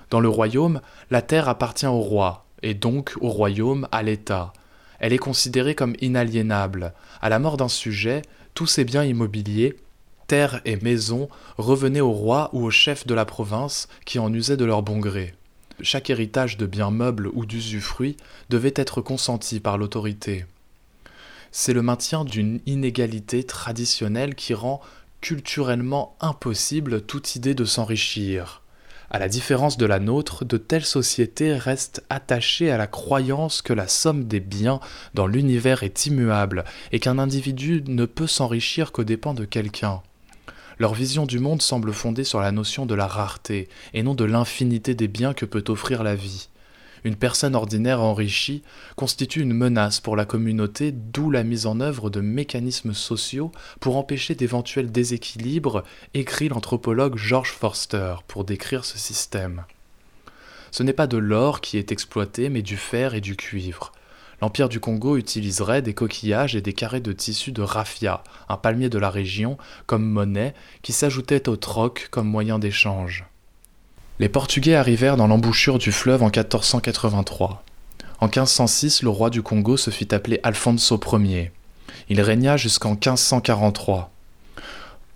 Speaker 1: Dans le royaume, la terre appartient au roi, et donc au royaume à l'État. Elle est considérée comme inaliénable. À la mort d'un sujet, tous ses biens immobiliers, terres et maisons revenaient au roi ou au chef de la province qui en usait de leur bon gré chaque héritage de biens meubles ou d'usufruit devait être consenti par l'autorité. C'est le maintien d'une inégalité traditionnelle qui rend culturellement impossible toute idée de s'enrichir. À la différence de la nôtre, de telles sociétés restent attachées à la croyance que la somme des biens dans l'univers est immuable et qu'un individu ne peut s'enrichir qu'aux dépens de quelqu'un. Leur vision du monde semble fondée sur la notion de la rareté, et non de l'infinité des biens que peut offrir la vie. Une personne ordinaire enrichie constitue une menace pour la communauté, d'où la mise en œuvre de mécanismes sociaux pour empêcher d'éventuels déséquilibres, écrit l'anthropologue George Forster pour décrire ce système. Ce n'est pas de l'or qui est exploité, mais du fer et du cuivre l'Empire du Congo utiliserait des coquillages et des carrés de tissu de raffia, un palmier de la région, comme monnaie, qui s'ajoutait au troc comme moyen d'échange. Les Portugais arrivèrent dans l'embouchure du fleuve en 1483. En 1506, le roi du Congo se fit appeler Alfonso Ier. Il régna jusqu'en 1543.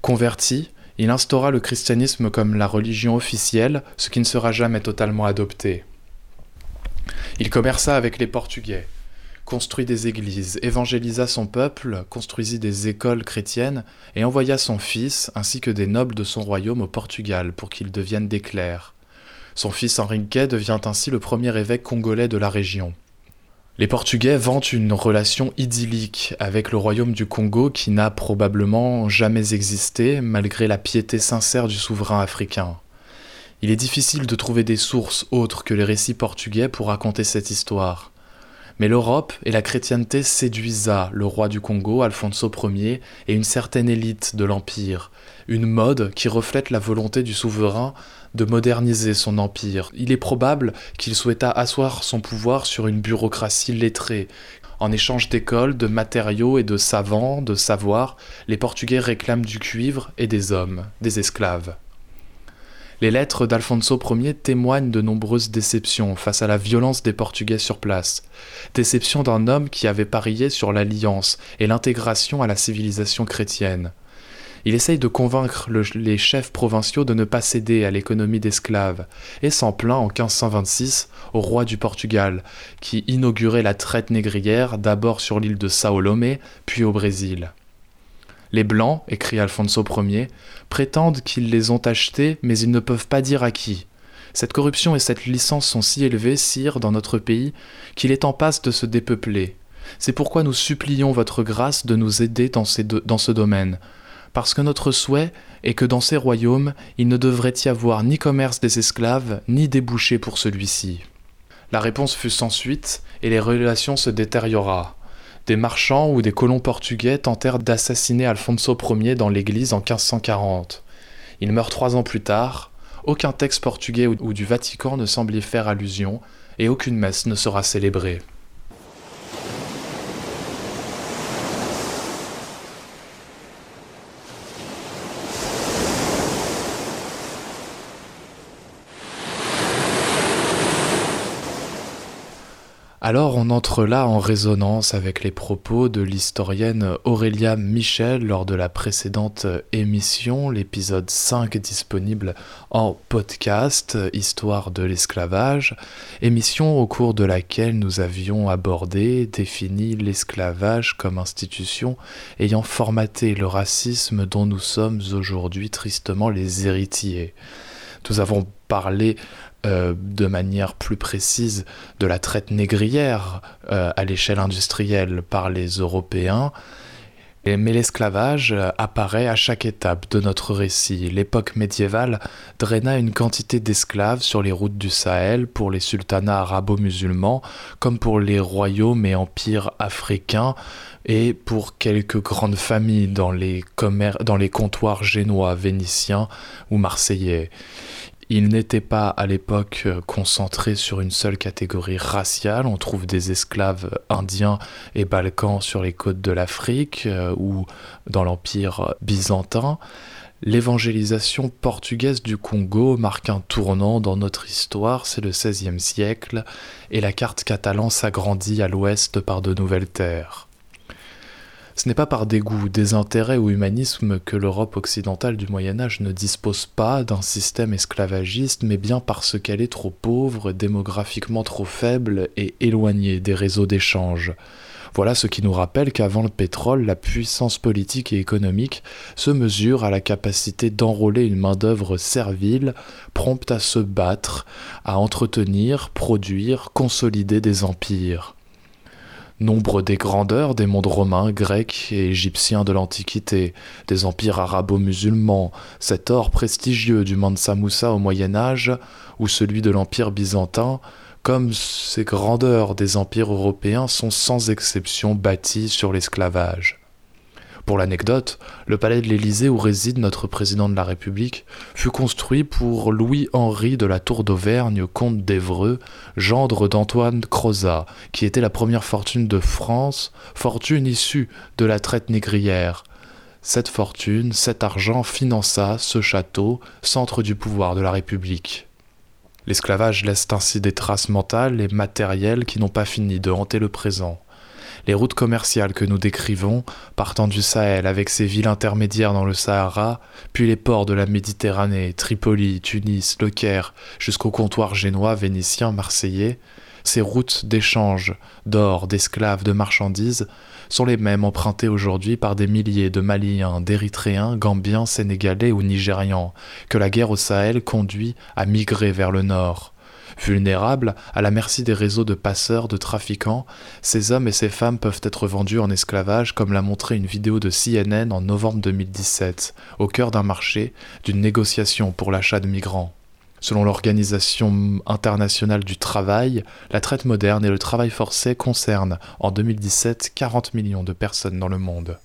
Speaker 1: Converti, il instaura le christianisme comme la religion officielle, ce qui ne sera jamais totalement adopté. Il commerça avec les Portugais. Construit des églises, évangélisa son peuple, construisit des écoles chrétiennes et envoya son fils ainsi que des nobles de son royaume au Portugal pour qu'ils deviennent des clercs. Son fils Henrique devient ainsi le premier évêque congolais de la région. Les Portugais vantent une relation idyllique avec le royaume du Congo qui n'a probablement jamais existé malgré la piété sincère du souverain africain. Il est difficile de trouver des sources autres que les récits portugais pour raconter cette histoire. Mais l'Europe et la chrétienté séduisa le roi du Congo, Alfonso Ier, et une certaine élite de l'Empire, une mode qui reflète la volonté du souverain de moderniser son empire. Il est probable qu'il souhaita asseoir son pouvoir sur une bureaucratie lettrée. En échange d'écoles, de matériaux et de savants, de savoirs, les Portugais réclament du cuivre et des hommes, des esclaves. Les lettres d'Alfonso Ier témoignent de nombreuses déceptions face à la violence des Portugais sur place. Déception d'un homme qui avait parié sur l'alliance et l'intégration à la civilisation chrétienne. Il essaye de convaincre les chefs provinciaux de ne pas céder à l'économie d'esclaves, et s'en plaint en 1526 au roi du Portugal, qui inaugurait la traite négrière d'abord sur l'île de Sao Lomé, puis au Brésil. Les Blancs, écrit Alfonso Ier, prétendent qu'ils les ont achetés, mais ils ne peuvent pas dire à qui. Cette corruption et cette licence sont si élevées, sire, dans notre pays, qu'il est en passe de se dépeupler. C'est pourquoi nous supplions votre grâce de nous aider dans, ce domaine, parce que notre souhait est que dans ces royaumes, il ne devrait y avoir ni commerce des esclaves, ni débouché pour celui-ci. La réponse fut sans suite, et les relations se détériora des marchands ou des colons portugais tentèrent d'assassiner Alfonso Ier dans l'église en 1540. Il meurt trois ans plus tard, aucun texte portugais ou du Vatican ne semble y faire allusion, et aucune messe ne sera célébrée. Alors on entre là en résonance avec les propos de l'historienne Aurélia Michel lors de la précédente émission, l'épisode 5 disponible en podcast, Histoire de l'esclavage, émission au cours de laquelle nous avions abordé, défini l'esclavage comme institution ayant formaté le racisme dont nous sommes aujourd'hui tristement les héritiers. Nous avons parlé euh, de manière plus précise de la traite négrière euh, à l'échelle industrielle par les Européens. Mais l'esclavage euh, apparaît à chaque étape de notre récit. L'époque médiévale draina une quantité d'esclaves sur les routes du Sahel pour les sultanats arabo-musulmans, comme pour les royaumes et empires africains, et pour quelques grandes familles dans les, dans les comptoirs génois, vénitiens ou marseillais. Il n'était pas à l'époque euh, concentré sur une seule catégorie raciale. On trouve des esclaves indiens et balkans sur les côtes de l'Afrique euh, ou dans l'Empire byzantin. L'évangélisation portugaise du Congo marque un tournant dans notre histoire, c'est le XVIe siècle, et la carte catalane s'agrandit à l'ouest par de nouvelles terres. Ce n'est pas par dégoût, désintérêt ou humanisme que l'Europe occidentale du Moyen Âge ne dispose pas d'un système esclavagiste, mais bien parce qu'elle est trop pauvre, démographiquement trop faible et éloignée des réseaux d'échange. Voilà ce qui nous rappelle qu'avant le pétrole, la puissance politique et économique se mesure à la capacité d'enrôler une main-d'œuvre servile, prompte à se battre, à entretenir, produire, consolider des empires. Nombre des grandeurs des mondes romains, grecs et égyptiens de l'Antiquité, des empires arabo-musulmans, cet or prestigieux du Mansa Moussa au Moyen Âge, ou celui de l'Empire byzantin, comme ces grandeurs des empires européens sont sans exception bâtis sur l'esclavage. Pour l'anecdote, le palais de l'Élysée où réside notre président de la République fut construit pour Louis-Henri de la Tour d'Auvergne, comte d'Evreux, gendre d'Antoine Crozat, qui était la première fortune de France, fortune issue de la traite négrière. Cette fortune, cet argent finança ce château, centre du pouvoir de la République. L'esclavage laisse ainsi des traces mentales et matérielles qui n'ont pas fini de hanter le présent. Les routes commerciales que nous décrivons, partant du Sahel avec ses villes intermédiaires dans le Sahara, puis les ports de la Méditerranée, Tripoli, Tunis, Le Caire, jusqu'au comptoir génois, vénitien, marseillais, ces routes d'échange d'or, d'esclaves, de marchandises sont les mêmes empruntées aujourd'hui par des milliers de Maliens, d'Érythréens, Gambiens, Sénégalais ou Nigérians, que la guerre au Sahel conduit à migrer vers le nord. Vulnérables, à la merci des réseaux de passeurs, de trafiquants, ces hommes et ces femmes peuvent être vendus en esclavage comme l'a montré une vidéo de CNN en novembre 2017, au cœur d'un marché, d'une négociation pour l'achat de migrants. Selon l'Organisation internationale du travail, la traite moderne et le travail forcé concernent en 2017 40 millions de personnes dans le monde.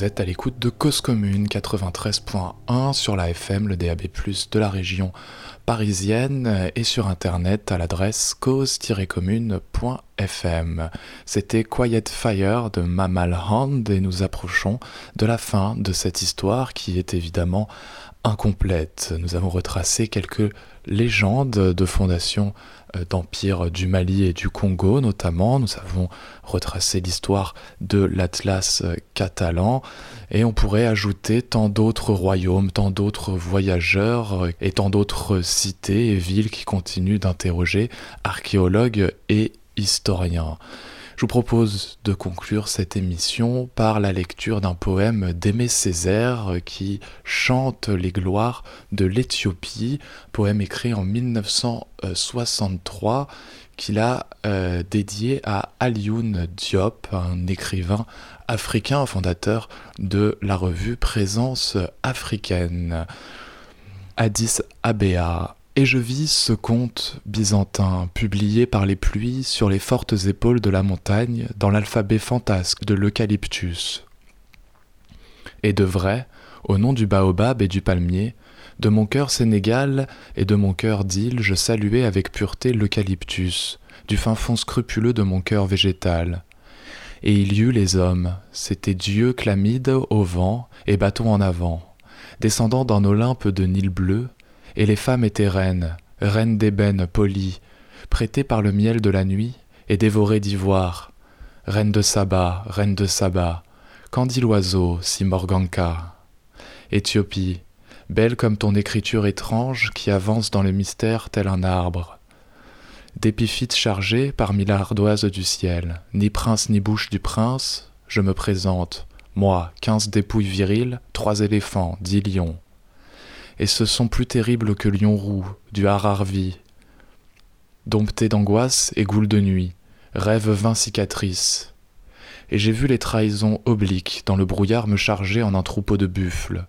Speaker 1: Vous êtes à l'écoute de Cause Commune 93.1 sur la FM, le DAB+, de la région parisienne et sur internet à l'adresse cause-commune.fm. C'était Quiet Fire de Mamal Hand et nous approchons de la fin de cette histoire qui est évidemment incomplète. Nous avons retracé quelques légendes de fondation euh, d'empire du Mali et du Congo notamment. Nous avons retracé l'histoire de l'Atlas euh, catalan et on pourrait ajouter tant d'autres royaumes, tant d'autres voyageurs euh, et tant d'autres cités et villes qui continuent d'interroger archéologues et historiens. Je vous propose de conclure cette émission par la lecture d'un poème d'Aimé Césaire qui chante les gloires de l'Éthiopie, poème écrit en 1963 qu'il a euh, dédié à Alioune Diop, un écrivain africain fondateur de la revue Présence africaine. Addis Abea et je vis ce conte byzantin, publié par les pluies sur les fortes épaules de la montagne, dans l'alphabet fantasque de l'eucalyptus. Et de vrai, au nom du baobab et du palmier, de mon cœur sénégal et de mon cœur d'île, je saluais avec pureté l'eucalyptus, du fin fond scrupuleux de mon cœur végétal. Et il y eut les hommes, c'était Dieu clamide au vent et bâton en avant, descendant d'un Olympe de Nil bleu, et les femmes étaient reines, reines d'ébène polies, prêtées par le miel de la nuit et dévorées d'ivoire. Reine de Saba, reine de Saba, qu'en dit l'oiseau, si Morganka? Éthiopie, belle comme ton écriture étrange qui avance dans le mystère tel un arbre. D'épiphytes chargés parmi l'ardoise du ciel, ni prince ni bouche du prince, je me présente, moi, quinze dépouilles viriles, trois éléphants, dix lions et ce sont plus terribles que lion roux, du hararvi. Dompté d'angoisse et goule de nuit, rêve vingt cicatrices. Et j'ai vu les trahisons obliques dans le brouillard me charger en un troupeau de buffles.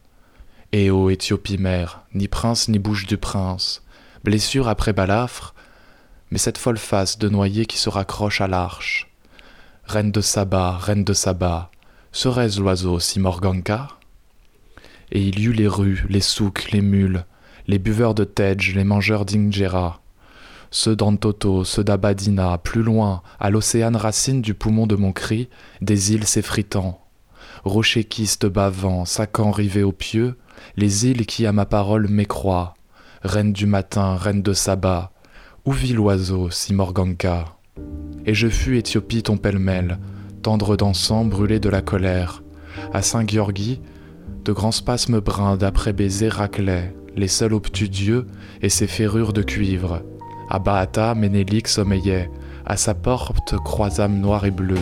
Speaker 1: Et ô Éthiopie mère, ni prince ni bouche du prince, blessure après balafre, mais cette folle face de noyer qui se raccroche à l'arche. Reine de Saba, reine de Saba, serait-ce l'oiseau si Morganka et il y eut les rues, les souks, les mules, les buveurs de Tej, les mangeurs d'injera, ceux d'Antoto, ceux d'Abadina, plus loin, à l'océan racine du poumon de mon cri, des îles s'effritant. Rochers quistes bavant, sacan rivés aux pieux, les îles qui à ma parole m'écroient. Reine du matin, reine de sabbat, où vit l'oiseau, si Morganka Et je fus Éthiopie ton pêle-mêle, tendre d'encens brûlé de la colère. À Saint-Gheorghi, de grands spasmes bruns d'après baiser raclaient, les seuls obtus et ses ferrures de cuivre. À Baata, Ménélique sommeillait, à sa porte croisâme noir et bleu.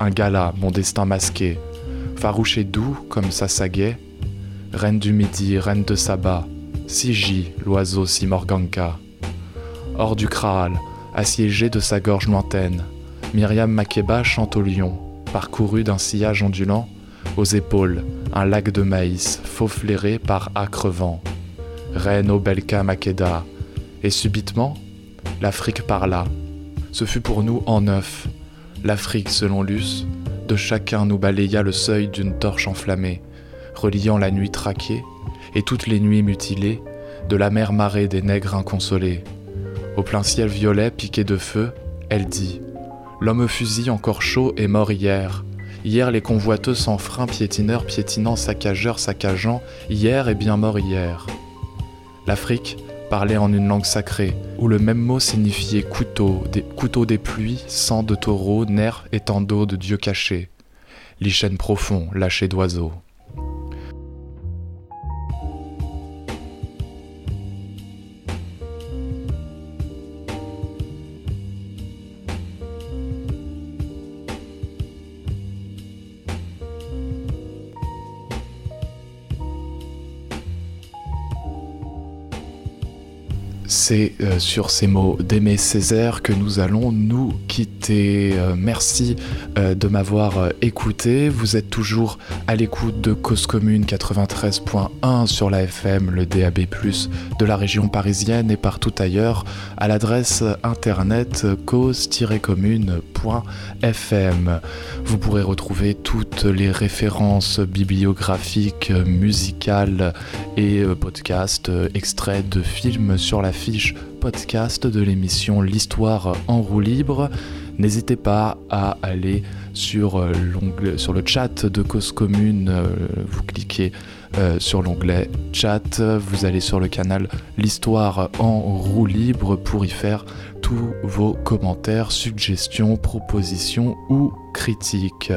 Speaker 1: Un gala, mon destin masqué, farouche et doux comme sa saguet. Reine du midi, reine de Saba, Siji, l'oiseau si Morganka. Hors du Kraal, assiégé de sa gorge lointaine, Myriam Makeba chante au lion, parcouru d'un sillage ondulant, aux épaules, un lac de maïs, faux flairé par âcre vent. Reine au Belka Makeda, et subitement, l'Afrique parla. Ce fut pour nous en neuf. L'Afrique, selon Luce, de chacun nous balaya le seuil d'une torche enflammée, reliant la nuit traquée et toutes les nuits mutilées de la mer marée des nègres inconsolés. Au plein ciel violet piqué de feu, elle dit L'homme fusil encore chaud est mort hier, Hier, les convoiteux sans frein, piétineurs, piétinants, saccageurs, saccageants, hier est bien mort hier. L'Afrique parlait en une langue sacrée, où le même mot signifiait couteau, des, couteau des pluies, sang de taureau, nerfs et d'eau de dieu caché, lichen profond, lâché d'oiseaux. C'est euh, sur ces mots d'Aimé Césaire que nous allons nous quitter. Euh, merci euh, de m'avoir écouté. Vous êtes toujours à l'écoute de Cause Commune 93.1 sur la FM, le DAB+, de la région parisienne et partout ailleurs, à l'adresse internet cause-commune.fm. Vous pourrez retrouver toutes les références bibliographiques, musicales et podcasts, extraits de films sur la podcast de l'émission L'Histoire en roue libre. N'hésitez pas à aller sur, euh, sur le chat de Cause Commune, euh, vous cliquez euh, sur l'onglet chat, vous allez sur le canal L'Histoire en roue libre pour y faire tous vos commentaires, suggestions, propositions ou critiques.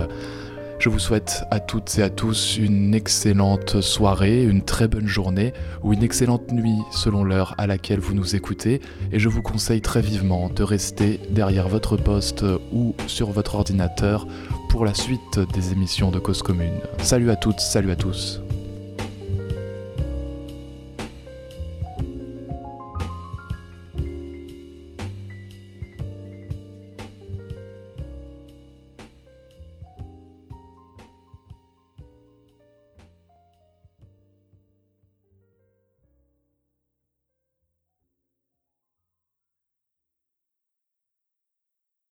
Speaker 1: Je vous souhaite à toutes et à tous une excellente soirée, une très bonne journée ou une excellente nuit selon l'heure à laquelle vous nous écoutez et je vous conseille très vivement de rester derrière votre poste ou sur votre ordinateur pour la suite des émissions de Cause Commune. Salut à toutes, salut à tous.